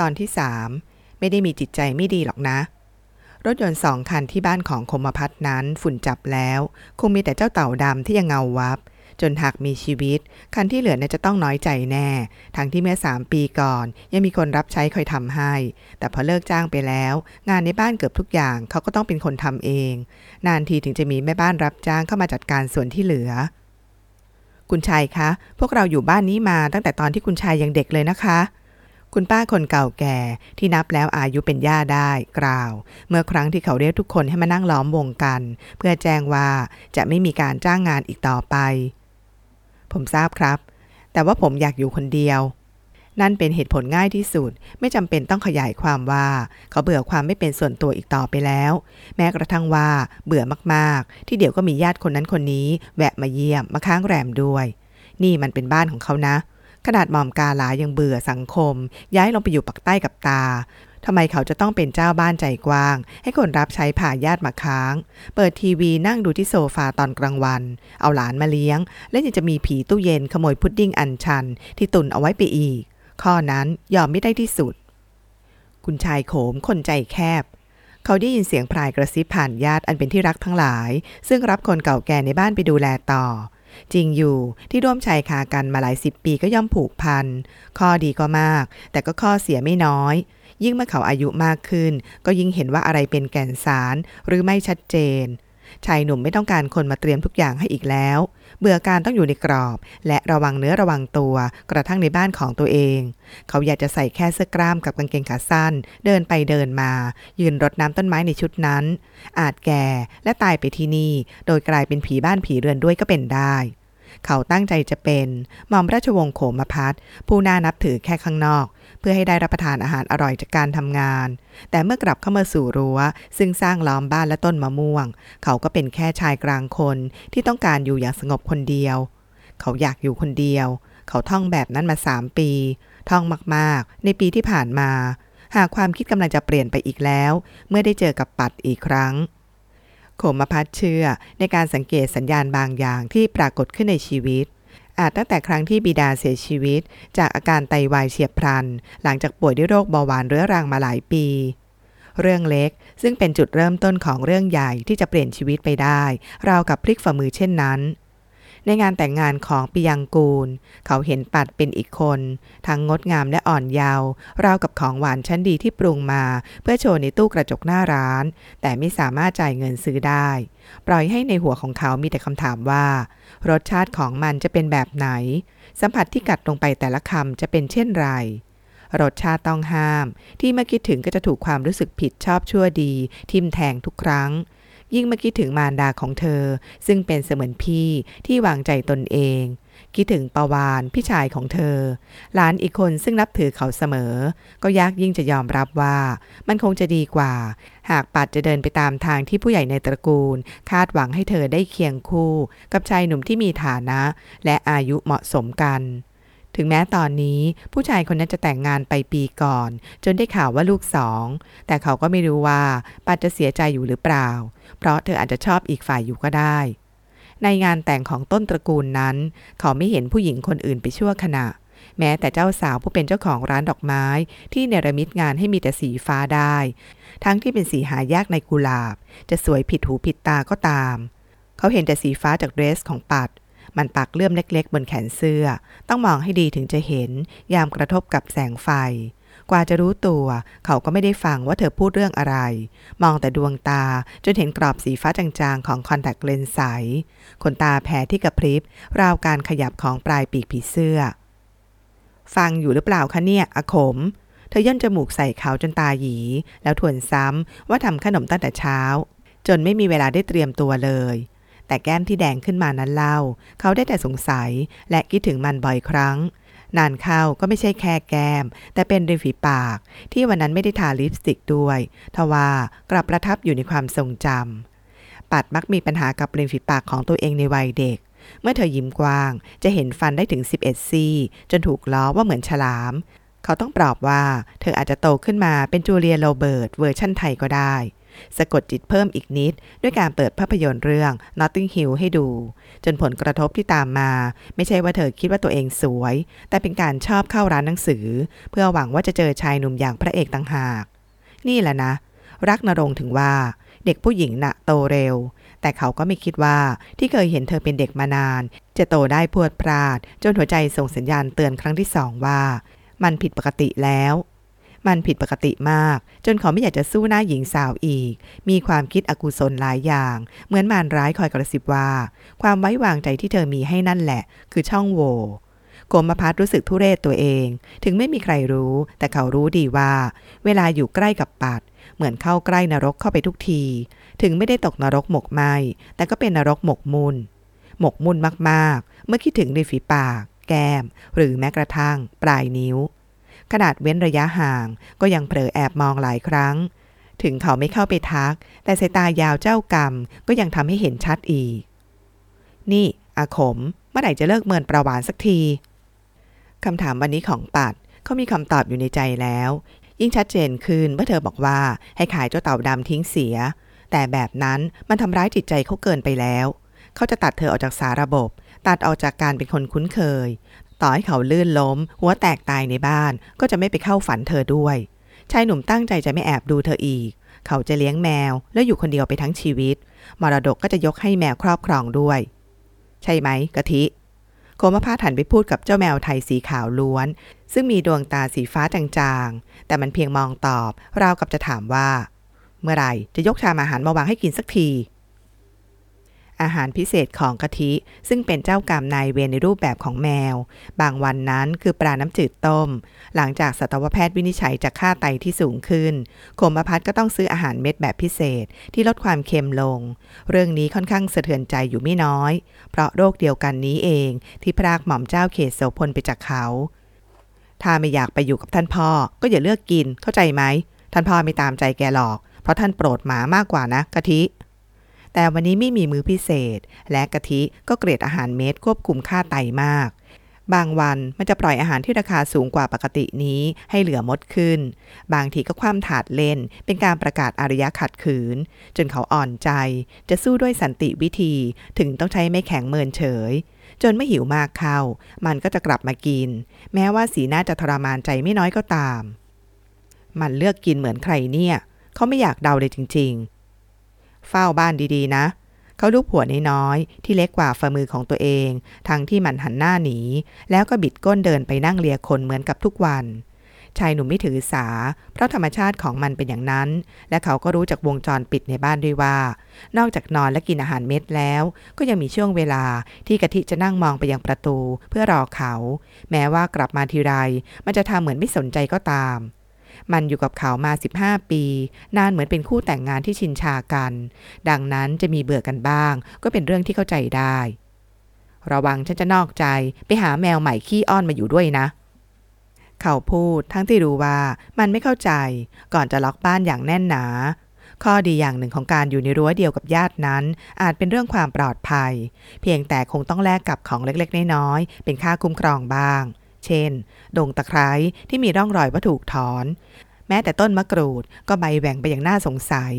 ตอนที่สามไม่ได้มีจิตใจไม่ดีหรอกนะ รถยนต์สองคันที่บ้านของคมพัฒน์นั้นฝุ่นจับแล้ว คงมีแต่เจ้าเต่าดำที่ยังเงาวับ จนหากมีชีวิต คันที่เหลือน่าจะต้องน้อยใจแน่ ทั้งที่เมื่อสามปีก่อน ยังมีคนรับใช้คอยทำให้ แต่พอเลิกจ้างไปแล้ว งานในบ้านเกือบทุกอย่างเขาก็ต้องเป็นคนทำเอง นานทีถึงจะมีแม่บ้านรับจ้างเข้ามาจัดการส่วนที่เหลือคุณชายคะ พวกเราอยู่บ้านนี้มาตั้งแต่ตอนที่คุณชายยังเด็กเลยนะคะ คุณป้าคนเก่าแก่ที่นับแล้วอายุเป็นย่าได้กล่าว เมื่อครั้งที่เขาเรียกทุกคนให้มานั่งล้อมวงกัน เพื่อแจ้งว่าจะไม่มีการจ้างงานอีกต่อไป ผมทราบครับ แต่ว่าผมอยากอยู่คนเดียว นั่นเป็นเหตุผลง่ายที่สุด ไม่จำเป็นต้องขยายความว่า เขาเบื่อความไม่เป็นส่วนตัวอีกต่อไปแล้ว แม้กระทั่งว่าเบื่อมากๆ ที่เดี๋ยวก็มีญาติคนนั้นคนนี้ แวะมาเยี่ยมมาค้างแรมด้วย นี่มันเป็นบ้านของเขานะ ขนาดหม่อมกาลายังเบื่อสังคม ย้ายลงไปอยู่ปักษ์ใต้กับตาทำไมเขาจะต้องเป็นเจ้าบ้านใจกว้าง ให้คนรับใช้พาญาติมาค้าง เปิดทีวีนั่งดูที่โซฟาตอนกลางวัน เอาหลานมาเลี้ยง และยังจะมีผีตู้เย็นขโมยพุดดิ้งอัญชัน ที่ตุนเอาไว้ไปอีก ข้อนั้นยอมไม่ได้ที่สุด คุณชายโขมคนใจแคบ เขาได้ยินเสียงพรายกระซิบผ่านญาติอันเป็นที่รักทั้งหลาย ซึ่งรับคนเก่าแก่ในบ้านไปดูแลต่อ จริงอยู่ที่ร่วมชายคากันมาหลายสิบปีก็ย่อมผูกพัน ข้อดีก็มาก แต่ก็ข้อเสียไม่น้อย ยิ่งเมื่อเขาอายุมากขึ้น ก็ยิ่งเห็นว่าอะไรเป็นแก่นสารหรือไม่ชัดเจน ชายหนุ่มไม่ต้องการคนมาเตรียมทุกอย่างให้อีกแล้ว เบื่อการต้องอยู่ในกรอบ และระวังเนื้อระวังตัวกระทั่งในบ้านของตัวเอง เขาอยากจะใส่แค่เสื้อกล้ามกับกางเกงขาสั้น เดินไปเดินมา ยืนรดน้ำต้นไม้ในชุดนั้น อาจแก่และตายไปที่นี่ โดยกลายเป็นผีบ้านผีเรือนด้วยก็เป็นได้เขาตั้งใจจะเป็นหม่อมราชวงศ์โขมพัฒผู้น่านับถือแค่ข้างนอก เพื่อให้ได้รับประทานอาหารอร่อยจากการทำงาน แต่เมื่อกลับเข้ามาสู่รั้ว ซึ่งสร้างล้อมบ้านและต้นมะม่วง เขาก็เป็นแค่ชายกลางคนที่ต้องการอยู่อย่างสงบคนเดียว เขาอยากอยู่คนเดียว เขาท่องแบบนั้นมาสามปี ท่องมากๆ ในปีที่ผ่านมา หากความคิดกำลังจะเปลี่ยนไปอีกแล้ว เมื่อได้เจอกับปัดอีกครั้งโขมพัฒน์เชื่อในการสังเกตสัญญาณบางอย่างที่ปรากฏขึ้นในชีวิต อาจตั้งแต่ครั้งที่บิดาเสียชีวิต จากอาการไตวายเฉียบพลัน หลังจากป่วยด้วยโรคเบาหวานเรื้อรังมาหลายปี เรื่องเล็กซึ่งเป็นจุดเริ่มต้นของเรื่องใหญ่ที่จะเปลี่ยนชีวิตไปได้ ราวกับพลิกฝ่ามือเช่นนั้น ในงานแต่งงานของปิยังกูล เขาเห็นปัดเป็นอีกคน ทั้งงดงามและอ่อนเยาว์ราวกับของหวานชั้นดีที่ปรุงมา เพื่อโชว์ในตู้กระจกหน้าร้าน แต่ไม่สามารถจ่ายเงินซื้อได้ ปล่อยให้ในหัวของเขามีแต่คำถามว่า รสชาติของมันจะเป็นแบบไหน สัมผัสที่กัดลงไปแต่ละคำจะเป็นเช่นไรรสชาติต้องห้าม ที่เมื่อคิดถึงก็จะถูกความรู้สึกผิดชอบชั่วดี ทิมแทงทุกครั้ง ยิ่งเมื่อคิดถึงมารดาของเธอ ซึ่งเป็นเสมือนพี่ที่วางใจตนเอง คิดถึงปาวานพี่ชายของเธอ หลานอีกคนซึ่งนับถือเขาเสมอ ก็ยากยิ่งจะยอมรับว่า มันคงจะดีกว่า หากปัดจะเดินไปตามทางที่ผู้ใหญ่ในตระกูล คาดหวังให้เธอได้เคียงคู่ กับชายหนุ่มที่มีฐานะ และอายุเหมาะสมกัน ถึงแม้ตอนนี้ผู้ชายคนนั้นจะแต่งงานไปปีก่อน จนได้ข่าวว่าลูกสอง แต่เขาก็ไม่รู้ว่าปัดจะเสียใจอยู่หรือเปล่า เพราะเธออาจจะชอบอีกฝ่ายอยู่ก็ได้ ในงานแต่งของต้นตระกูลนั้น เขาไม่เห็นผู้หญิงคนอื่นไปชั่วขณะ แม้แต่เจ้าสาวผู้เป็นเจ้าของร้านดอกไม้ ที่เนรมิตงานให้มีแต่สีฟ้าได้ ทั้งที่เป็นสีหายากในกุหลาบ จะสวยผิดหูผิดตาก็ตาม เขาเห็นแต่สีฟ้าจากเดรสของปัด มันปักเลื่อมเล็กๆ บนแขนเสื้อ ต้องมองให้ดีถึงจะเห็น ยามกระทบกับแสงไฟ กว่าจะรู้ตัว เขาก็ไม่ได้ฟังว่าเธอพูดเรื่องอะไร มองแต่ดวงตา จนเห็นกรอบสีฟ้าจางๆ ของคอนแทคเลนส์ใสขนตาแผ่ที่กระพริบ ราวการขยับของปลายปีกผีเสื้อ ฟังอยู่หรือเปล่าคะเนี่ยอาขมเธอย่นจมูกใส่เขาจนตาหยี แล้วทวนซ้ำว่าทำขนมตั้งแต่เช้า จนไม่มีเวลาได้เตรียมตัวเลย แต่แก้มที่แดงขึ้นมานั้นเล่า เขาได้แต่สงสัยและคิดถึงมันบ่อยครั้ง นานเข้าก็ไม่ใช่แค่แก้ม แต่เป็นริมฝีปาก ที่วันนั้นไม่ได้ทาลิปสติกด้วยทว่ากลับประทับอยู่ในความทรงจำปัดมักมีปัญหากับริมฝีปากของตัวเองในวัยเด็กเมื่อเธอยิ้มกว้าง จะเห็นฟันได้ถึง 11 ซี่ จนถูกล้อว่าเหมือนฉลาม เขาต้องปลอบว่า เธออาจจะโตขึ้นมาเป็นจูเลียโรเบิร์ตเวอร์ชั่นไทยก็ได้ สะกดจิตเพิ่มอีกนิด ด้วยการเปิดภาพยนตร์เรื่อง Notting Hill ให้ดู จนผลกระทบที่ตามมา ไม่ใช่ว่าเธอคิดว่าตัวเองสวย แต่เป็นการชอบเข้าร้านหนังสือ เพื่อหวังว่าจะเจอชายหนุ่มอย่างพระเอกต่างหาก นี่แหละนะ รักนรงถึงว่า เด็กผู้หญิงน่ะโตเร็ว แต่เขาก็ไม่คิดว่าที่เคยเห็นเธอเป็นเด็กมานาน จะโตได้พวดพราด จนหัวใจส่งสัญญาณเตือนครั้งที่สองว่า มันผิดปกติแล้ว มันผิดปกติมาก จนเขาไม่อยากจะสู้หน้าหญิงสาวอีก มีความคิดอกุศลหลายอย่าง เหมือนมารร้ายคอยกระซิบว่า ความไว้วางใจที่เธอมีให้นั่นแหละ คือช่องโหว่โกมพัทรู้สึกทุเรศตัวเอง ถึงไม่มีใครรู้ แต่เขารู้ดีว่า เวลาอยู่ใกล้กับปัด เหมือนเข้าใกล้นรกเข้าไปทุกที ถึงไม่ได้ตกนรกหมกไหมแต่ก็เป็นนรกหมกมุนหมกมุ่นมากๆ เมื่อคิดถึงในฝีปาก แก้ม หรือแม้กระทั่ง ปลายนิ้ว ขนาดเว้นระยะห่าง ก็ยังเผลอแอบมองหลายครั้ง ถึงเขาไม่เข้าไปทัก แต่สายตายาวเจ้ากรรมก็ยังทำให้เห็นชัดอีก นี่ อาขม เมื่อไหร่จะเลิกเมินประวานสักทีคำถามวันนี้ของปัดเขามีคำตอบอยู่ในใจแล้ว ยิ่งชัดเจนขึ้นเมื่อเธอบอกว่าให้ขายเจ้าเต่าดำทิ้งเสีย แต่แบบนั้นมันทำร้ายจิตใจเขาเกินไปแล้ว เขาจะตัดเธอออกจากสาระบบ ตัดออกจากการเป็นคนคุ้นเคย ต่อให้เขาลื่นล้ม หัวแตกตายในบ้าน ก็จะไม่ไปเข้าฝันเธอด้วย ชายหนุ่มตั้งใจจะไม่แอบดูเธออีก เขาจะเลี้ยงแมว แล้วอยู่คนเดียวไปทั้งชีวิต มรดกก็จะยกให้แมวครอบครองด้วย ใช่ไหมกะทิโคมพาถันไปพูดกับเจ้าแมวไทยสีขาวล้วน ซึ่งมีดวงตาสีฟ้าจางๆ แต่มันเพียงมองตอบราวกับจะถามว่า เมื่อไหร่จะยกชามอาหารมาวางให้กินสักที อาหารพิเศษของกะทิ ซึ่งเป็นเจ้ากรรมนายเวรในรูปแบบของแมว บางวันนั้นคือปลาน้ำจืดต้ม หลังจากสัตวแพทย์วินิจฉัยจากค่าไตที่สูงขึ้นโคมพัทก็ต้องซื้ออาหารเม็ดแบบพิเศษที่ลดความเค็มลง เรื่องนี้ค่อนข้างสะเทือนใจอยู่ไม่น้อย เพราะโรคเดียวกันนี้เองที่พรากหม่อมเจ้าเขตโสพลไปจากเขา ถ้าไม่อยากไปอยู่กับท่านพ่อก็อย่าเลือกกินเข้าใจไหมท่านพ่อไม่ตามใจแกหรอก เพราะท่านโปรดหมามากกว่านะกะทิ แต่วันนี้ไม่มีมื้อพิเศษ และกะทิก็เกรดอาหารเม็ดควบคุมค่าไตมาก บางวันมันจะปล่อยอาหารที่ราคาสูงกว่าปกตินี้ให้เหลือมดขึ้น บางทีก็คว่ำถาดเล่น เป็นการประกาศอารยะขัดขืน จนเขาอ่อนใจ จะสู้ด้วยสันติวิธี ถึงต้องใช้ไม่แข็งเมินเฉยจนไม่หิวมากเข้า มันก็จะกลับมากิน แม้ว่าสีหน้าจะทรมานใจไม่น้อยก็ตาม มันเลือกกินเหมือนใครเนี่ย เขาไม่อยากเดาเลยจริงๆ เฝ้าบ้านดีๆ นะ เขาลูกหัวน้อยๆที่เล็กกว่าฝ่ามือของตัวเอง ทั้งที่มันหันหน้าหนี แล้วก็บิดก้นเดินไปนั่งเลียคนเหมือนกับทุกวัน ชายหนุ่มไม่ถือสา เพราะธรรมชาติของมันเป็นอย่างนั้น และเขาก็รู้จากวงจรปิดในบ้านด้วยว่า นอกจากนอนและกินอาหารเม็ดแล้ว ก็ยังมีช่วงเวลาที่กะทิจะนั่งมองไปยังประตูเพื่อรอเขา แม้ว่ากลับมาทีไรมันจะทำเหมือนไม่สนใจก็ตาม มันอยู่กับเขามา 15 ปี นานเหมือนเป็นคู่แต่งงานที่ชินชากัน ดังนั้นจะมีเบื่อกันบ้าง ก็เป็นเรื่องที่เข้าใจได้ ระวังฉันจะนอกใจไปหาแมวใหม่ขี้อ้อนมาอยู่ด้วยนะ เขาพูดทั้งที่รู้ว่ามันไม่เข้าใจ ก่อนจะล็อกบ้านอย่างแน่นหนาข้อดีอย่างหนึ่งของการอยู่ในรั้วเดียวกับญาตินั้น อาจเป็นเรื่องความปลอดภัย เพียงแต่คงต้องแลกกับของเล็กๆ น้อยๆเป็นค่าคุ้มครองบ้าง เช่น ดงตะไคร้ที่มีร่องรอยว่าถูกถอน แม้แต่ต้นมะกรูดก็ใบแหว่งไปอย่างน่าสงสัย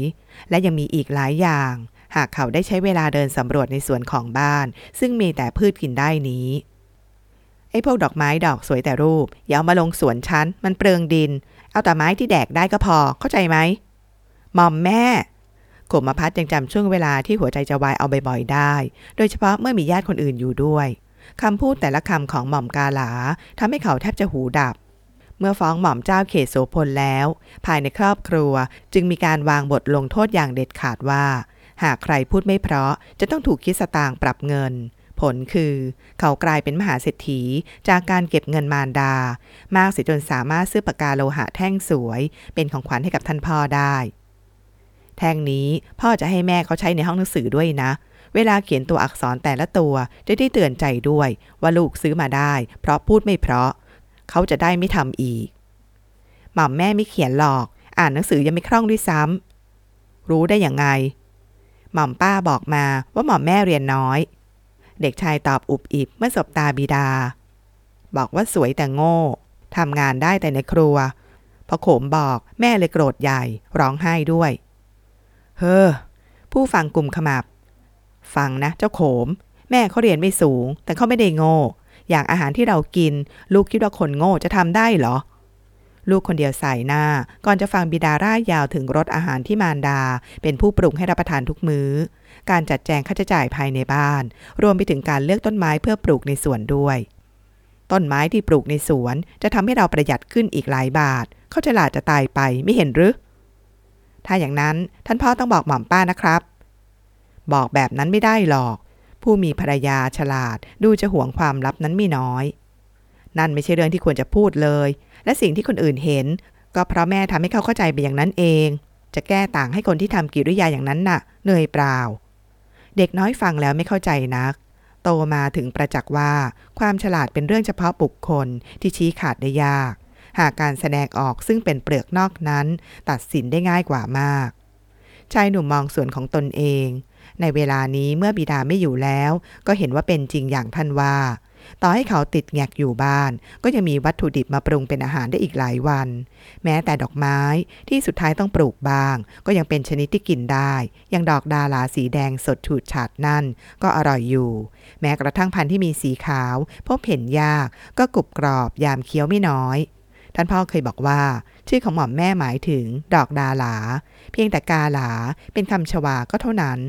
และยังมีอีกหลายอย่าง หากเขาได้ใช้เวลาเดินสำรวจในสวนของบ้าน ซึ่งมีแต่พืชกินได้นี้ไอ้พวกดอกไม้ดอกสวยแต่รูป อย่าเอามาลงสวนฉันมันเปลืองดิน เอาแต่ไม้ที่แดกได้ก็พอเข้าใจไหมหมอมแม่กบมพัดยังจำช่วงเวลาที่หัวใจจะวายเอาบ่อยๆได้ โดยเฉพาะเมื่อมีญาติคนอื่นอยู่ด้วย คำพูดแต่ละคำของหม่อมกาหลาทำให้เขาแทบจะหูดับ เมื่อฟ้องหม่อมเจ้าเขตโสพลแล้ว ภายในครอบครัวจึงมีการวางบทลงโทษอย่างเด็ดขาดว่า หากใครพูดไม่เพราะจะต้องถูกคิดสตางค์ปรับเงิน ผลคือ เขากลายเป็นมหาเศรษฐีจากการเก็บเงินมารดา มากเสียจนสามารถซื้อปากกาโลหะแท่งสวย เป็นของขวัญให้กับท่านพ่อได้ แท่งนี้พ่อจะให้แม่เขาใช้ในห้องหนังสือด้วยนะเเวลาเขียนตัวอักษรแต่ละตัวจะได้เตือนใจด้วย ว่าลูกซื้อมาได้ เพราะพูดไม่เพราะ เขาจะได้ไม่ทำอีก หม่อมแม่ไม่เขียนหรอก อ่านหนังสือยังไม่คล่องด้วยซ้ำรู้ได้อย่างไง หม่อมป้าบอกมาว่าหม่อมแม่เรียนน้อย เด็กชายตอบอุบอิบเมื่อสบตาบิดา บอกว่าสวยแต่โง่ทำงานได้แต่ในครัว พอโขมบอกแม่เลยโกรธใหญ่ร้องไห้ด้วย เฮ้อผู้ฟังกลุ่มขมับ ฟังนะเจ้าโขม แม่เขาเรียนไม่สูง แต่เขาไม่ได้โง่ อย่างอาหารที่เรากิน ลูกคิดว่าคนโง่จะทำได้เหรอ ลูกคนเดียวใส่หน้า ก่อนจะฟังบิดาร่ายยาวถึงรสอาหารที่มารดา เป็นผู้ปรุงให้รับประทานทุกมื้อ การจัดแจงค่าใช้จ่ายภายในบ้าน รวมไปถึงการเลือกต้นไม้เพื่อปลูกในสวนด้วย ต้นไม้ที่ปลูกในสวนจะทำให้เราประหยัดขึ้นอีกหลายบาท เขาฉลาดจะตายไปไม่เห็นหรือถ้าอย่างนั้นท่านพ่อต้องบอกหม่อมป้านะครับ บอกแบบนั้นไม่ได้หรอก ผู้มีภรรยาฉลาดดูจะห่วงความลับนั้นไม่น้อย นั่นไม่ใช่เรื่องที่ควรจะพูดเลย และสิ่งที่คนอื่นเห็น ก็เพราะแม่ทำให้เขาเข้าใจไปอย่างนั้นเอง จะแก้ต่างให้คนที่ทำกิริยาอย่างนั้นน่ะเหนื่อยเปล่า เด็กน้อยฟังแล้วไม่เข้าใจนัก โตมาถึงประจักษ์ว่า ความฉลาดเป็นเรื่องเฉพาะบุคคลที่ชี้ขาดได้ยาก หากการแสดงออกซึ่งเป็นเปลือกนอกนั้น ตัดสินได้ง่ายกว่ามากชายหนุ่มมองส่วนของตนเอง ในเวลานี้เมื่อบิดาไม่อยู่แล้ว ก็เห็นว่าเป็นจริงอย่างท่านว่า ต่อให้เขาติดแงกอยู่บ้าน ก็ยังมีวัตถุดิบมาปรุงเป็นอาหารได้อีกหลายวัน แม้แต่ดอกไม้ที่สุดท้ายต้องปลูกบ้าง ก็ยังเป็นชนิดที่กินได้ อย่างดอกดาลาสีแดงสดฉูดฉาดนั่น ก็อร่อยอยู่ แม้กระทั่งพันธุ์ที่มีสีขาว พบเห็นยาก ก็กรุบกรอบยามเคี้ยวไม่น้อยท่านพ่อเคยบอกว่า ชื่อของหม่อมแม่หมายถึงดอกดาหลา เพียงแต่กาหลาเป็นคำชวาก็เท่านั้น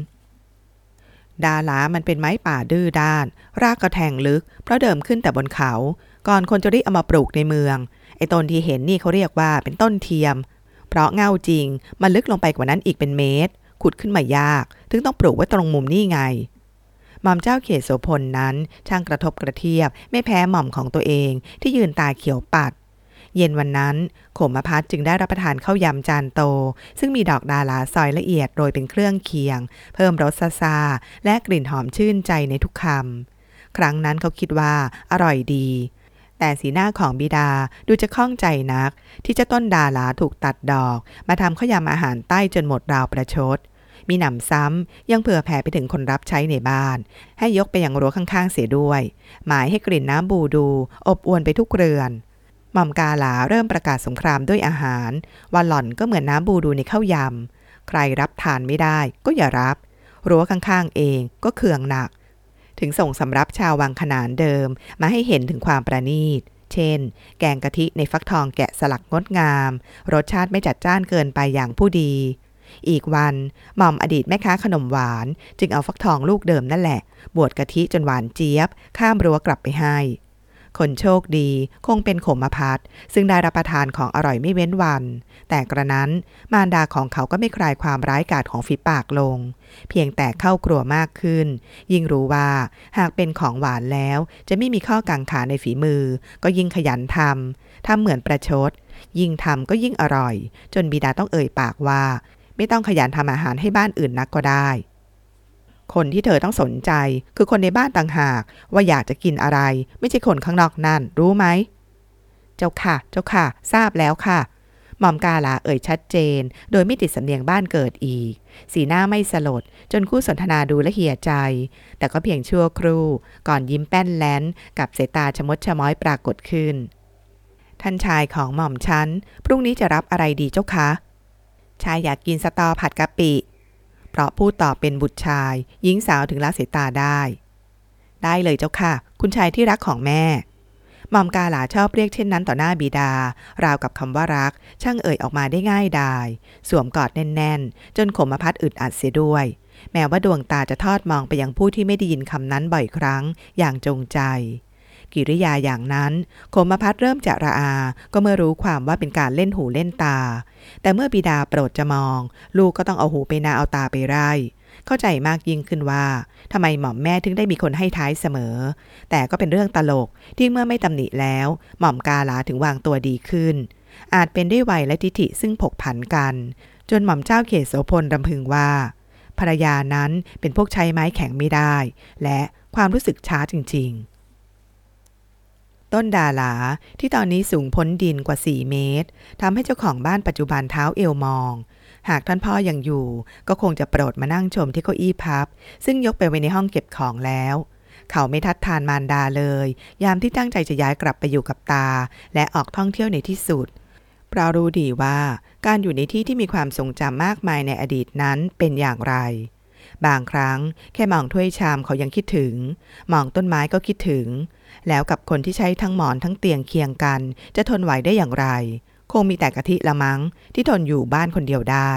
ดาหลามันเป็นไม้ป่าดื้อด้าน รากกระแทงลึก เพราะเดิมขึ้นแต่บนเขา ก่อนคนจะรีบเอามาปลูกในเมือง ไอ้ต้นที่เห็นนี่เขาเรียกว่าเป็นต้นเทียม เพราะเง่าจริง มันลึกลงไปกว่านั้นอีกเป็นเมตร ขุดขึ้นมายาก ถึงต้องปลูกไว้ตรงมุมนี่ไง หม่อมเจ้าเขตโสพลนั้น ช่างกระทบกระเทียบ ไม่แพ้หม่อมของตัวเองที่ยืนตาเขียวปัด เย็นวันนั้นโขมพัดจึงได้รับประทานข้าวยำจานโต ซึ่งมีดอกดาลาซอยละเอียดโรยเป็นเครื่องเคียง เพิ่มรสซาซาและกลิ่นหอมชื่นใจในทุกคำครั้งนั้นเขาคิดว่าอร่อยดี แต่สีหน้าของบิดาดูจะข้องใจนัก ที่เจะต้นดาลาถูกตัดดอก มาทำข้าวยำอาหารใต้จนหมดราวประชดมีหนำซ้ำยังเผื่อแผ่ไปถึงคนรับใช้ในบ้าน ให้ยกไปยังรั้วข้างๆเสียด้วย หมายให้กลิ่นน้ำบูดู อบอวนไปทุกเรือน หม่อมกาหลาเริ่มประกาศสงครามด้วยอาหารว่าหล่อนก็เหมือนน้ำบูดูในข้าวยำ ใครรับทานไม่ได้ก็อย่ารับ รั้วข้างๆเองก็เคืองหนัก ถึงส่งสำรับชาววังขนานเดิมมาให้เห็นถึงความประณีต เช่น แกงกะทิในฟักทองแกะสลักงดงาม รสชาติไม่จัดจ้านเกินไปอย่างผู้ดี อีกวันหม่อมอดีตแม่ค้าขนมหวาน จึงเอาฟักทองลูกเดิมนั่นแหละ บวชกะทิจนหวานเจี๊ยบ ข้ามรั้วกลับไปให้ คนโชคดีคงเป็นขมพัดซึ่งได้รับประทานของอร่อยไม่เว้นวัน แต่กระนั้นมารดาของเขาก็ไม่คลายความร้ายกาจของฝีปากลง เพียงแต่เข้ากลัวมากขึ้น ยิ่งรู้ว่าหากเป็นของหวานแล้ว จะไม่มีข้อกังขาในฝีมือ ก็ยิ่งขยันทำทำเหมือนประชด ยิ่งทำก็ยิ่งอร่อย จนบิดาต้องเอ่ยปากว่า ไม่ต้องขยันทำอาหารให้บ้านอื่นนักก็ได้ คนที่เธอต้องสนใจ คือคนในบ้านต่างหาก ว่าอยากจะกินอะไร ไม่ใช่คนข้างนอกนั่น รู้ไหม เจ้าค่ะ เจ้าค่ะ ทราบแล้วค่ะหม่อมกาลาเอ่ยชัดเจน โดยไม่ติดสำเนียงบ้านเกิดอีก สีหน้าไม่สลด จนคู่สนทนาดูและเหี่ยใจ แต่ก็เพียงชั่วครู่ ก่อนยิ้มแป้นแลนกับสายตาชมดชม้อยปรากฏขึ้น ท่านชายของหม่อมฉันพรุ่งนี้จะรับอะไรดีเจ้าคะชายอยากกินสตอผัดกะปิ เพราะพูดตอบเป็นบุตรชาย หญิงสาวถึงละสายตาได้ ได้เลยเจ้าค่ะ คุณชายที่รักของแม่หม่อมกาหลาชอบเรียกเช่นนั้นต่อหน้าบิดา ราวกับคำว่ารัก ช่างเอ่ยออกมาได้ง่ายดาย สวมกอดแน่น ๆ จนขมพัดอึดอัดเสียด้วย แม้ว่าดวงตาจะทอดมองไปยังผู้ที่ไม่ได้ยินคำนั้นบ่อยครั้ง อย่างจงใจ กิริยาอย่างนั้นขมพัดเริ่มจะระอา ก็เมื่อรู้ความว่าเป็นการเล่นหูเล่นตา แต่เมื่อบิดาโปรดจะมอง ลูกก็ต้องเอาหูไปนาเอาตาไปไร่เข้าใจมากยิ่งขึ้นว่าทำไมหม่อมแม่ถึงได้มีคนให้ท้ายเสมอ แต่ก็เป็นเรื่องตลกที่เมื่อไม่ตำหนิแล้ว หม่อมกาลาถึงวางตัวดีขึ้น อาจเป็นด้วยวัยและทิฐิซึ่งผกผันกัน จนหม่อมเจ้าเขตโสพลรำพึงว่าภรรยานั้นเป็นพวกใช้ไม้แข็งไม่ได้ และความรู้สึกช้าจริง ๆ ต้นดาหลาที่ตอนนี้สูงพ้นดินกว่า 4 เมตรทำให้เจ้าของบ้านปัจจุบันเท้าเอวมอง หากท่านพ่อยังอยู่ ก็คงจะโปรดมานั่งชมที่เก้าอี้พับ ซึ่งยกไปไว้ในห้องเก็บของแล้ว เขาไม่ทัดทานมารดาเลย ยามที่ตั้งใจจะย้ายกลับไปอยู่กับตา และออกท่องเที่ยวในที่สุดเพราะรู้ดีว่าการอยู่ในที่ที่มีความทรงจำมากมายในอดีตนั้นเป็นอย่างไร บางครั้งแค่มองถ้วยชามเขายังคิดถึง มองต้นไม้ก็คิดถึง แล้วกับคนที่ใช้ทั้งหมอนทั้งเตียงเคียงกัน จะทนไหวได้อย่างไร คงมีแต่กะทิละมัง้ง ที่ทนอยู่บ้านคนเดียวได้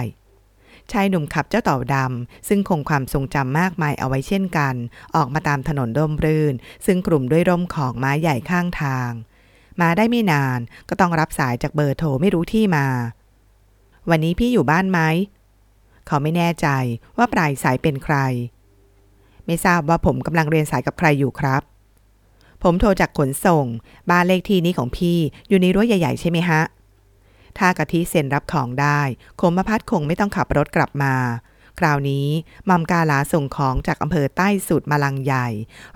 ชายหนุ่มขับเจ้าเต่าดำ ซึ่งคงความทรงจำมากมายเอาไว้เช่นกัน ออกมาตามถนนร่มรื่น ซึ่งกลุ่มด้วยร่มของไม้ใหญ่ข้างทาง มาได้ไม่นานก็ต้องรับสายจากเบอร์โทรไม่รู้ที่มา วันนี้พี่อยู่บ้านไหม เขาไม่แน่ใจว่าปลายสายเป็นใคร ไม่ทราบว่าผมกำลังเรียนสายกับใครอยู่ครับ ผมโทรจากขนส่ง บ้านเลขที่นี้ของพี่อยู่ในรั้วใหญ่ ๆ ใช่ไหมฮะ ถ้ากะทิเซ็นรับของได้คมพัดคงไม่ต้องขับรถกลับมา คราวนี้หม่อมกาลาส่งของจากอำเภอใต้สุดมาลังใหญ่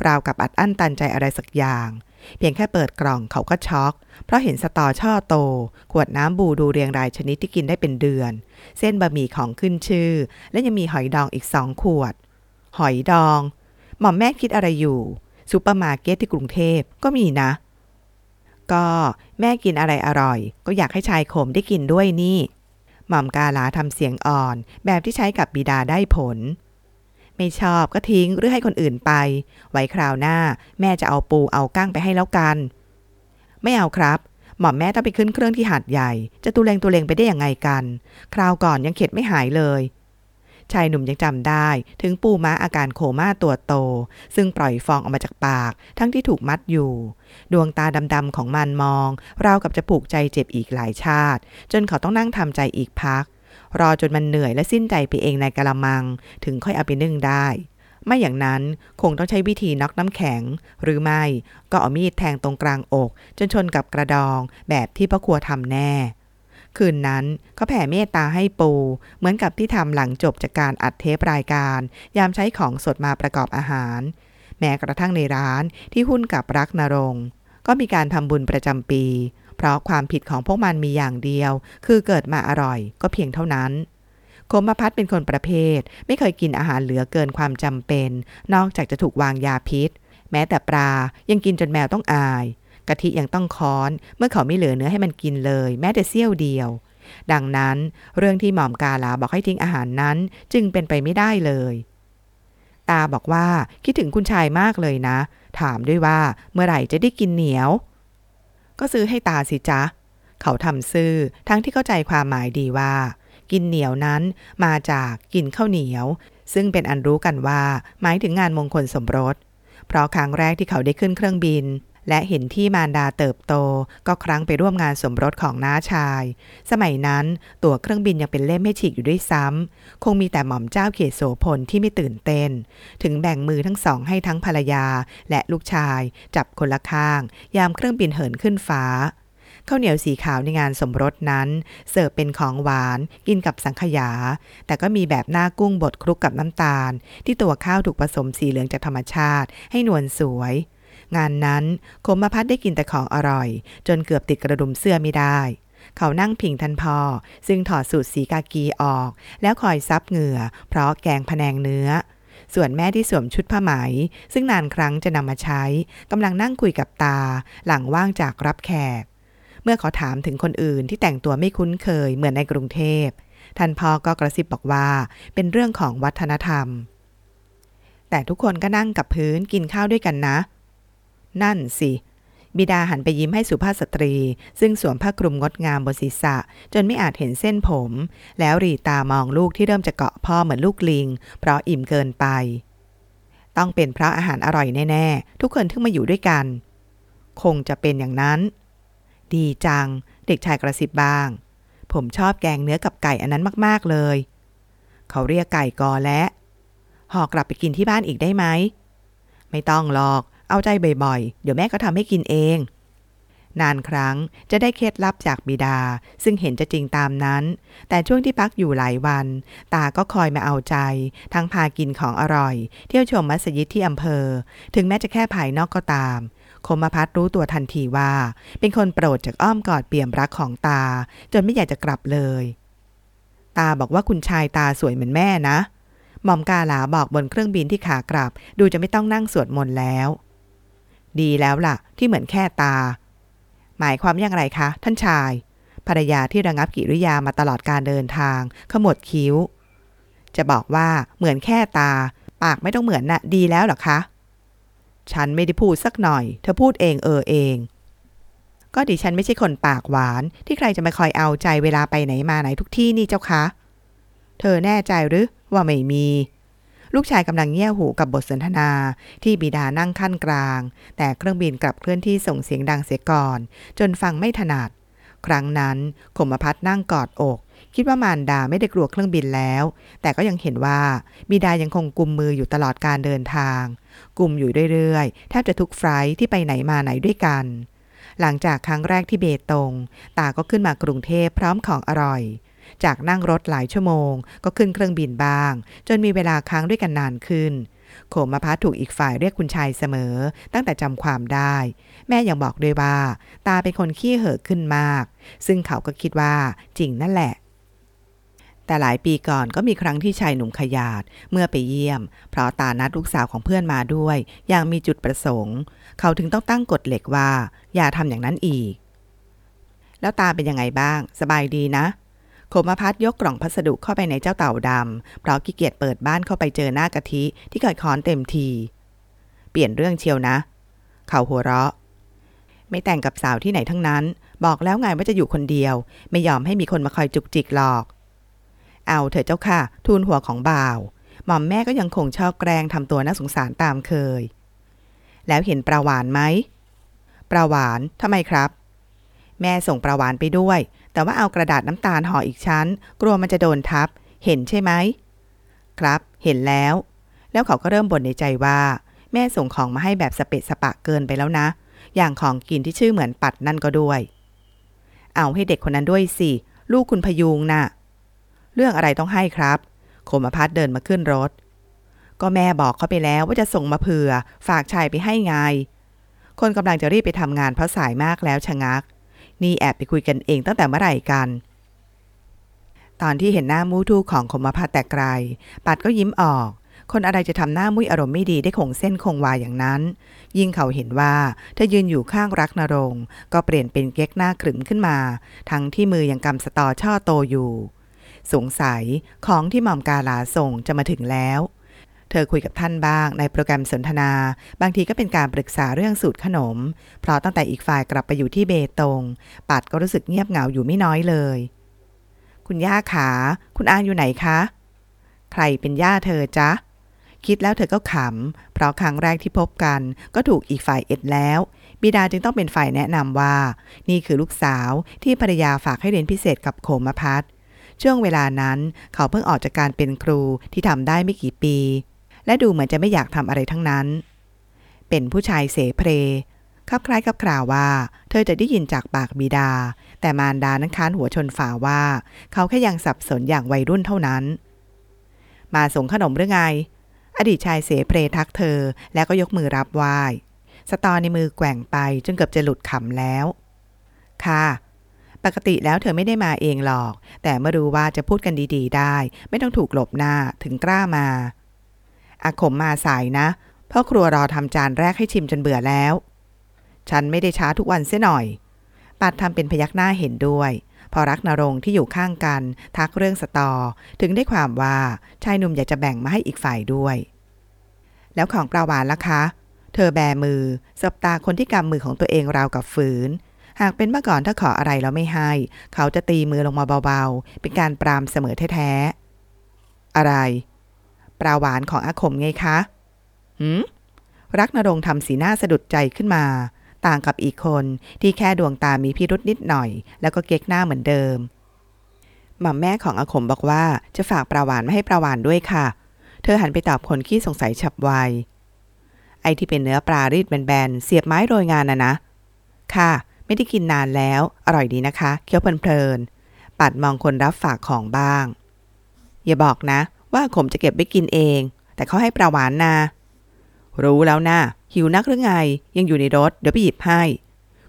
ราวกับอัดอั้นตันใจอะไรสักอย่าง เพียงแค่เปิดกล่องเขาก็ช็อก เพราะเห็นสะตอช่อโต ขวดน้ำบูดูเรียงรายชนิดที่กินได้เป็นเดือน เส้นบะหมี่ของขึ้นชื่อ และยังมีหอยดองอีกสองขวด หอยดอง หม่อมแม่คิดอะไรอยู่ ซูเปอร์มาร์เก็ตที่กรุงเทพก็มีนะ ก็แม่กินอะไรอร่อย ก็อยากให้ชายโขมได้กินด้วยนี่ หม่อมกาลาทำเสียงอ่อน แบบที่ใช้กับบิดาได้ผล ไม่ชอบก็ทิ้งหรือให้คนอื่นไป ไว้คราวหน้า แม่จะเอาปูเอาก้างไปให้แล้วกัน ไม่เอาครับหม่อมแม่ต้องไปขึ้นเครื่องที่หาดใหญ่ จะตูเลงตูเลงไปได้ยังไงกัน คราวก่อนยังเข็ดไม่หายเลย ชายหนุ่มยังจำได้ ถึงปูม้าอาการโคม่าตัวโต ซึ่งปล่อยฟองออกมาจากปาก ทั้งที่ถูกมัดอยู่ ดวงตาดำๆของมันมอง ราวกับจะผูกใจเจ็บอีกหลายชาติ จนเขาต้องนั่งทำใจอีกพัก รอจนมันเหนื่อยและสิ้นใจไปเองในกะละมัง ถึงค่อยเอาไปนึ่งได้ ไม่อย่างนั้นคงต้องใช้วิธีน็อกน้ำแข็ง หรือไม่ก็เอามีดแทงตรงกลางอก จนชนกับกระดองแบบที่พ่อครัวทำแน่ คืนนั้นเขาแผ่เมตตาให้ปู เหมือนกับที่ทำหลังจบจากการอัดเทปรายการ ยามใช้ของสดมาประกอบอาหาร แม้กระทั่งในร้านที่หุ้นกับรักนรงก็มีการทำบุญประจำปี เพราะความผิดของพวกมันมีอย่างเดียว คือเกิดมาอร่อยก็เพียงเท่านั้นคมพัฒน์เป็นคนประเภท ไม่เคยกินอาหารเหลือเกินความจำเป็น นอกจากจะถูกวางยาพิษ แม้แต่ปลายังกินจนแมวต้องอาย กะทิยังต้องค้อน เมื่อเขาไม่เหลือเนื้อให้มันกินเลย แม้แต่เสี้ยวเดียว ดังนั้นเรื่องที่หม่อมกาลาบอกให้ทิ้งอาหารนั้นจึงเป็นไปไม่ได้เลย ตาบอกว่าคิดถึงคุณชายมากเลยนะ ถามด้วยว่าเมื่อไหร่จะได้กินเหนียว ก็ซื้อให้ตาสิจ๊ะ เขาทำซื่อทั้งที่เข้าใจความหมายดีว่า กินเหนียวนั้นมาจากกินข้าวเหนียว ซึ่งเป็นอันรู้กันว่าหมายถึงงานมงคลสมรสเพราะครั้งแรกที่เขาได้ขึ้นเครื่องบิน และเห็นที่มารดาเติบโต ก็ครั้งไปร่วมงานสมรสของน้าชาย สมัยนั้นตั๋วเครื่องบินยังเป็นเล่มให้ฉีกอยู่ด้วยซ้ำ คงมีแต่หม่อมเจ้าเขตโสพลที่ไม่ตื่นเต้น ถึงแบ่งมือทั้งสองให้ทั้งภรรยา และลูกชาย จับคนละข้าง ยามเครื่องบินเหินขึ้นฟ้าข้าวเหนียวสีขาวในงานสมรสนั้น เสิร์ฟเป็นของหวานกินกับสังขยา แต่ก็มีแบบหน้ากุ้งบดคลุกกับน้ำตาล ที่ตัวข้าวถูกผสมสีเหลืองจากธรรมชาติ ให้นวลสวย งานนั้นคมพัดได้กินแต่ของอร่อย จนเกือบติดกระดุมเสื้อไม่ได้ เขานั่งพิงทันพอ ซึ่งถอดสูตรสีกากีออก แล้วคอยซับเหงื่อ เพราะแกงพะแนงเนื้อ ส่วนแม่ที่สวมชุดผ้าไหม ซึ่งนานครั้งจะนำมาใช้กำลังนั่งคุยกับตา หลังว่างจากรับแขก เมื่อเขาถามถึงคนอื่นที่แต่งตัวไม่คุ้นเคยเหมือนในกรุงเทพท่านพ่อก็กระซิบบอกว่าเป็นเรื่องของวัฒนธรรม แต่ทุกคนก็นั่งกับพื้นกินข้าวด้วยกันนะ นั่นสิ บิดาหันไปยิ้มให้สุภาพสตรี ซึ่งสวมผ้าคลุมงดงามบนศีรษะ จนไม่อาจเห็นเส้นผม แล้วรีตามองลูกที่เริ่มจะเกาะพ่อเหมือนลูกลิง เพราะอิ่มเกินไป ต้องเป็นเพราะอาหารอร่อยแน่ๆ ทุกคนที่มาอยู่ด้วยกัน คงจะเป็นอย่างนั้น ดีจัง เด็กชายกระซิบบ้าง ผมชอบแกงเนื้อกับไก่อันนั้นมากๆเลย เขาเรียกไก่กอและห่อกลับไปกินที่บ้านอีกได้ไหมไม่ต้องหรอก เอาใจบ่อยๆ เดี๋ยวแม่ก็ทำให้กินเอง นานครั้งจะได้เคล็ดลับจากบิดา ซึ่งเห็นจะจริงตามนั้น แต่ช่วงที่พักอยู่หลายวัน ตาก็คอยมาเอาใจ ทั้งพากินของอร่อย เที่ยวชมมัสยิดที่อำเภอ ถึงแม้จะแค่ภายนอกก็ตามคมพัฒรู้ตัวทันทีว่า เป็นคนโปรดจากอ้อมกอดเปี่ยมรักของตา จนไม่อยากจะกลับเลย ตาบอกว่าคุณชายตาสวยเหมือนแม่นะหม่อมกาหลาบอกบนเครื่องบินที่ขากลับ ดูจะไม่ต้องนั่งสวดมนต์แล้ว ดีแล้วล่ะ ที่เหมือนแค่ตา หมายความอย่างไรคะ ท่านชาย ภรรยาที่ระงับกิริยามาตลอดการเดินทาง ขมวดคิ้ว จะบอกว่าเหมือนแค่ตา ปากไม่ต้องเหมือนน่ะ ดีแล้วหรอคะ ฉันไม่ได้พูดสักหน่อย เธอพูดเองเออเอง ก็ดิฉันไม่ใช่คนปากหวาน ที่ใครจะมาคอยเอาใจเวลาไปไหนมาไหนทุกที่นี่เจ้าคะ เธอแน่ใจหรือว่าไม่มี ลูกชายกำลังเงี่ยหูกับบทสนทนา ที่บิดานั่งขั้นกลาง แต่เครื่องบินกลับเคลื่อนที่ส่งเสียงดังเสียก่อน จนฟังไม่ถนัด ครั้งนั้นขมพัฒนั่งกอดอก คิดว่ามารดาไม่ได้กลัวเครื่องบินแล้ว แต่ก็ยังเห็นว่าบิดายังคงกุมมืออยู่ตลอดการเดินทาง กุมอยู่เรื่อยๆแทบจะทุกไฟล์ที่ไปไหนมาไหนด้วยกันหลังจากครั้งแรกที่เบตง ตาก็ขึ้นมากรุงเทพพร้อมของอร่อย จากนั่งรถหลายชั่วโมง ก็ขึ้นเครื่องบินบ้าง จนมีเวลาค้างด้วยกันนานขึ้น โขมพัถูกอีกฝ่ายเรียกคุณชายเสมอ ตั้งแต่จำความได้ แม่ยังบอกด้วยว่า ตาเป็นคนขี้เห่อะขึ้นมาก ซึ่งเขาก็คิดว่าจริงนั่นแหละแต่หลายปีก่อนก็มีครั้งที่ชายหนุ่มขยาดเมื่อไปเยี่ยม เพราะตานัดลูกสาวของเพื่อนมาด้วย อย่างมีจุดประสงค์ เขาถึงต้องตั้งกฎเหล็กว่า อย่าทำอย่างนั้นอีก แล้วตาเป็นยังไงบ้าง สบายดีนะ โคมพัฒยกกล่องพัสดุเข้าไปในเจ้าเต่าดำเพราะขี้เกียจเปิดบ้านเข้าไปเจอหน้ากะทิที่เกิดค้อนเต็มที เปลี่ยนเรื่องเชียวนะ เขาหัวเราะ ไม่แต่งกับสาวที่ไหนทั้งนั้น บอกแล้วไงว่าจะอยู่คนเดียว ไม่ยอมให้มีคนมาคอยจุกจิกหรอก เอาเถอะเจ้าค่ะ ทูลหัวของบ่าวหม่อมแม่ก็ยังคงชอบแกล้งทำตัวน่าสงสารตามเคย แล้วเห็นปลาหวานไหมปลาหวานทำไมครับ แม่ส่งปลาหวานไปด้วยแต่ว่าเอากระดาษน้ำตาลห่ออีกชั้น กลัวมันจะโดนทับ เห็นใช่ไหม ครับ เห็นแล้ว แล้วเขาก็เริ่มบ่นในใจว่า แม่ส่งของมาให้แบบสเปะสปะเกินไปแล้วนะ อย่างของกินที่ชื่อเหมือนปัดนั่นก็ด้วย เอาให้เด็กคนนั้นด้วยสิ ลูกคุณพยุงน่ะ เรื่องอะไรต้องให้ครับ โคมพัฒเดินมาขึ้นรถ ก็แม่บอกเขาไปแล้วว่าจะส่งมาเผื่อ ฝากชายไปให้ไง คนกำลังจะรีบไปทำงานเพราะสายมากแล้วชะงัก นี่แอบไปคุยกันเองตั้งแต่เมื่อไหร่กัน ตอนที่เห็นหน้ามูทูของคมพัฒแต่ไกลปัดก็ยิ้มออก คนอะไรจะทำหน้ามุ้ยอารมณ์ไม่ดีได้คงเส้นคงวาอย่างนั้น ยิ่งเขาเห็นว่าเธอยืนอยู่ข้างรักนรงก็เปลี่ยนเป็นเก๊กหน้าขรึมขึ้นมา ทั้งที่มือยังกำสตอช่อโตอยู่ สงสัยของที่หม่อมกาลาส่งจะมาถึงแล้ว เธอคุยกับท่านบ้าง ในโปรแกรมสนทนา บางทีก็เป็นการปรึกษาเรื่องสูตรขนม เพราะตั้งแต่อีกฝ่ายกลับไปอยู่ที่เบตงปัดก็รู้สึกเงียบเหงาอยู่ไม่น้อยเลย คุณย่าขา คุณอาอยู่ไหนคะ ใครเป็นย่าเธอจ๊ะ คิดแล้วเธอก็ขำ เพราะครั้งแรกที่พบกัน ก็ถูกอีกฝ่ายเอ็ดแล้ว บิดาจึงต้องเป็นฝ่ายแนะนำว่า นี่คือลูกสาวที่ภรรยาฝากให้เรียนพิเศษกับโคมพัฒช่วงเวลานั้นเขาเพิ่งออกจากการเป็นครูที่ทำได้ไม่กี่ปี และดูเหมือนจะไม่อยากทำอะไรทั้งนั้น เป็นผู้ชายเสเพรคับคล้ายกับคราวว่า เธอจะได้ยินจากปากบิดา แต่มารดานั้นค้านหัวชนฝาว่า เขาแค่ยังสับสนอย่างวัยรุ่นเท่านั้น มาส่งขนมหรือไง อดีตชายเสเพรทักเธอแล้วก็ยกมือรับไหว้สตอในมือแกว่งไปจนเกือบจะหลุดขำแล้ว ค่ะ ปกติแล้วเธอไม่ได้มาเองหรอก แต่เมื่อรู้ว่าจะพูดกันดีๆ ได้ ไม่ต้องถูกหลบหน้าถึงกล้ามา อาขมมาสายนะพ่อครัวรอทำจานแรกให้ชิมจนเบื่อแล้ว ฉันไม่ได้ช้าทุกวันเสียหน่อย ปัดทำเป็นพยักหน้าเห็นด้วย พอรักนรงที่อยู่ข้างกัน ทักเรื่องสตอ ถึงได้ความว่าชายหนุ่มอยากจะแบ่งมาให้อีกฝ่ายด้วย แล้วของปลาหวานล่ะคะ เธอแบมือสบตาคนที่กำมือของตัวเองราวกับฝืน หากเป็นเมื่อก่อนถ้าขออะไรแล้วไม่ให้ เขาจะตีมือลงมาเบาๆ เป็นการปรามเสมอแท้ๆอะไร ปลาหวานของอาคมไงคะหืมรักนรงทำสีหน้าสะดุดใจขึ้นมา ต่างกับอีกคนที่แค่ดวงตามีพิรุษนิดหน่อย แล้วก็เก๊กหน้าเหมือนเดิมหม่อมแม่ของอาขมบอกว่าจะฝากปลาหวานมาให้ปลาหวานด้วยค่ะ เธอหันไปตอบคนขี้สงสัยฉับไวไอ้ที่เป็นเนื้อปลารีดแบนๆเสียบไม้โรยงานนะนะ ค่ะ ไม่ได้กินนานแล้ว อร่อยดีนะคะ เคี้ยวเพลินๆปัดมองคนรับฝากของบ้าง อย่าบอกนะ ว่าขมจะเก็บไว้กินเอง แต่เขาให้ปลาหวานนารู้แล้วนะหิวนักหรือไง ยังอยู่ในรถ เดี๋ยวไปหยิบให้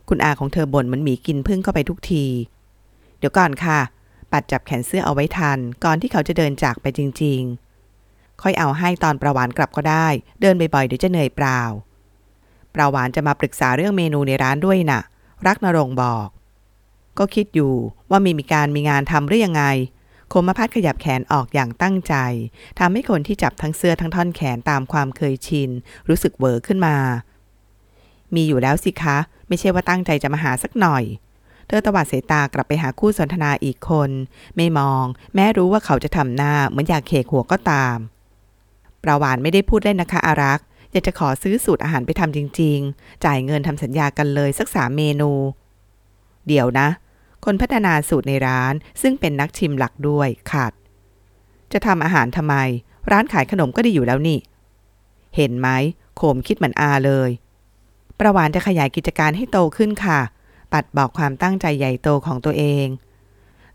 คุณอาของเธอบ่นเหมันหมีกินพึ่งเข้าไปทุกที เดี๋ยวก่อนค่ะ ปัดจับแขนเสื้อเอาไว้ทัน ก่อนที่เขาจะเดินจากไปจริง ๆ ค่อยเอาให้ตอนประหวานกลับก็ได้ เดินบ่อยๆเดี๋ยวจะเหนื่อยเปล่าประหวานจะมาปรึกษาเรื่องเมนูในร้านด้วยน่ะ รักนรงบอก ก็คิดอยู่ว่ามีมีการมีงานทำหรือยังไง คมพัดขยับแขนออกอย่างตั้งใจทำให้คนที่จับทั้งเสื้อทั้งท่อนแขนตามความเคยชิน รู้สึกเวอขึ้นมา มีอยู่แล้วสิคะ ไม่ใช่ว่าตั้งใจจะมาหาสักหน่อย เธอตวัดสายตากลับไปหาคู่สนทนาอีกคน ไม่มอง แม้รู้ว่าเขาจะทำหน้าเหมือนอยากเคกหัวก็ตาม ประวานไม่ได้พูดเล่นนะคะอารักษ์อยากจะขอซื้อสูตรอาหารไปทำจริง ๆ จ่ายเงินทำสัญญากันเลยสักสามเมนู เดี๋ยวนะ คนพัฒนาสูตรในร้าน ซึ่งเป็นนักชิมหลักด้วยขาด จะทำอาหารทำไม ร้านขายขนมก็ดีอยู่แล้วนี่ เห็นไหมโคมคิดเหมือนอาเลย ประวานจะขยายกิจการให้โตขึ้นค่ะ ปัดบอกความตั้งใจใหญ่โตของตัวเอง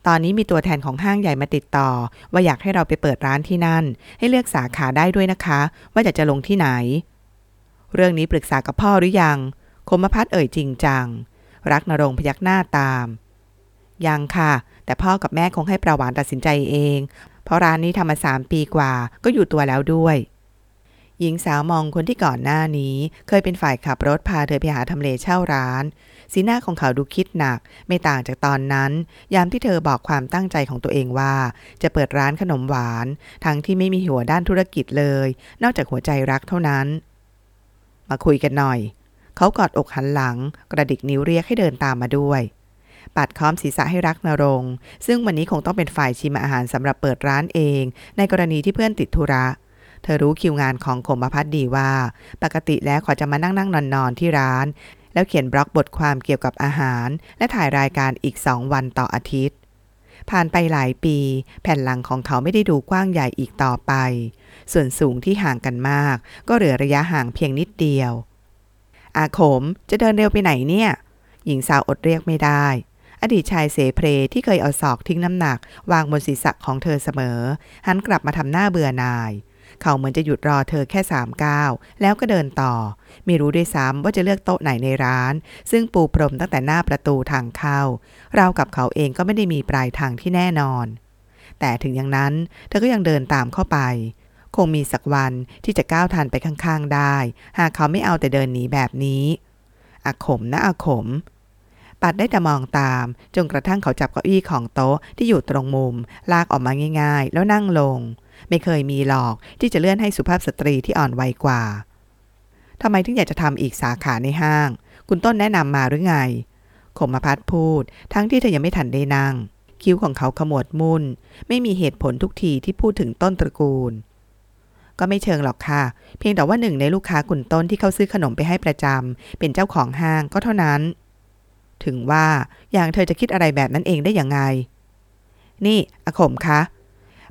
ตอนนี้มีตัวแทนของห้างใหญ่มาติดต่อ ว่าอยากให้เราไปเปิดร้านที่นั่น ให้เลือกสาขาได้ด้วยนะคะ ว่าจะจะลงที่ไหน เรื่องนี้ปรึกษากับพ่อหรือยังคมพัฒน์เอ่ยจริงจัง รักนรงพยักหน้าตาม ยังค่ะ แต่พ่อกับแม่คงให้ประวานตัดสินใจเอง เพราะร้านนี้ทำมาสามปีกว่า ก็อยู่ตัวแล้วด้วย หญิงสาวมองคนที่ก่อนหน้านี้ เคยเป็นฝ่ายขับรถพาเธอไปหาทำเลเช่าร้าน สีหน้าของเขาดูคิดหนัก ไม่ต่างจากตอนนั้น ยามที่เธอบอกความตั้งใจของตัวเองว่า จะเปิดร้านขนมหวาน ทั้งที่ไม่มีหัวด้านธุรกิจเลย นอกจากหัวใจรักเท่านั้น มาคุยกันหน่อย เขากอดอกหันหลัง กระดิกนิ้วเรียกให้เดินตามมาด้วย ปัดค้อมศีรษะให้รักนรงซึ่งวันนี้คงต้องเป็นฝ่ายชิมอาหารสำหรับเปิดร้านเอง ในกรณีที่เพื่อนติดธุระเธอรู้คิวงานของขมพัฒดีว่า ปกติแล้วขาจะมานั่งนั่งนอนนอนที่ร้าน แล้วเขียนบล็อกบทความเกี่ยวกับอาหาร และถ่ายรายการอีกสองวันต่ออาทิตย์ผ่านไปหลายปี แผ่นหลังของเขาไม่ได้ดูกว้างใหญ่อีกต่อไป ส่วนสูงที่ห่างกันมาก ก็เหลือระยะห่างเพียงนิดเดียว อาขมจะเดินเร็วไปไหนเนี่ย หญิงสาวอดเรียกไม่ได้ อดีตชายเสเพรที่เคยเอาศอกทิ้งน้ำหนัก วางบนศีรษะของเธอเสมอ หันกลับมาทำหน้าเบื่อนาย เขาเหมือนจะหยุดรอเธอแค่สามก้าวแล้วก็เดินต่อ ไม่รู้ด้วยซ้ำว่าจะเลือกโต๊ะไหนในร้าน ซึ่งปูพรมตั้งแต่หน้าประตูทางเข้า เรากับเขาเองก็ไม่ได้มีปลายทางที่แน่นอน แต่ถึงอย่างนั้นเธอก็ยังเดินตามเข้าไปคงมีสักวันที่จะก้าวทันไปข้างๆได้ หากเขาไม่เอาแต่เดินหนีแบบนี้อาขมนะอาขม ปัดได้แต่มองตาม จนกระทั่งเขาจับเก้าอี้ของโต๊ะที่อยู่ตรงมุม ลากออกมาง่าย ๆ แล้วนั่งลง ไม่เคยมีหรอกที่จะเลื่อนให้สุภาพสตรีที่อ่อนวัยกว่าทำไมถึงอยากจะทำอีกสาขาในห้าง คุณต้นแนะนำมาหรือไงขมพัดพูด ทั้งที่เธอยังไม่ทันได้นั่ง คิ้วของเขาขมวดมุนไม่มีเหตุผลทุกทีที่พูดถึงต้นตระกูล ก็ไม่เชิงหรอกค่ะ เพียงแต่ว่าหนึ่งในลูกค้าคุณต้นที่เขาซื้อขนมไปให้ประจำเป็นเจ้าของห้างก็เท่านั้น ถึงว่าอย่างเธอจะคิดอะไรแบบนั้นเองได้อย่างไง นี่อาขมคะ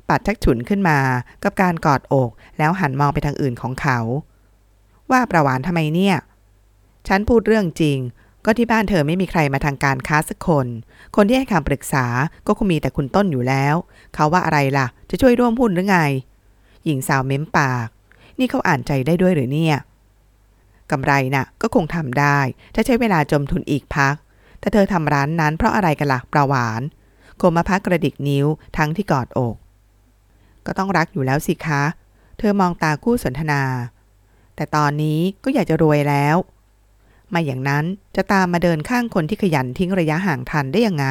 ปัดชักฉุนขึ้นมากับการกอดอก แล้วหันมองไปทางอื่นของเขา ว่าประวานทำไมเนี่ย ฉันพูดเรื่องจริง ก็ที่บ้านเธอไม่มีใครมาทางการค้าสักคน คนที่ให้คำปรึกษาก็คงมีแต่คุณต้นอยู่แล้ว เขาว่าอะไรล่ะ จะช่วยร่วมหุ้นหรือไง หญิงสาวเม้มปาก นี่เขาอ่านใจได้ด้วยหรือเนี่ยกำไรน่ะก็คงทำได้ ถ้าใช้เวลาจมทุนอีกพัก แต่เธอทำร้านนั้นเพราะอะไรกันละ่ะประหวานโคมพักกระดิกนิ้วทั้งที่กอดอก ก็ต้องรักอยู่แล้วสิคะ เธอมองตาคู่สนทนา แต่ตอนนี้ก็อยากจะรวยแล้วไม่อย่างนั้นจะตามมาเดินข้างคนที่ขยันทิ้งระยะห่างทันได้ยังไง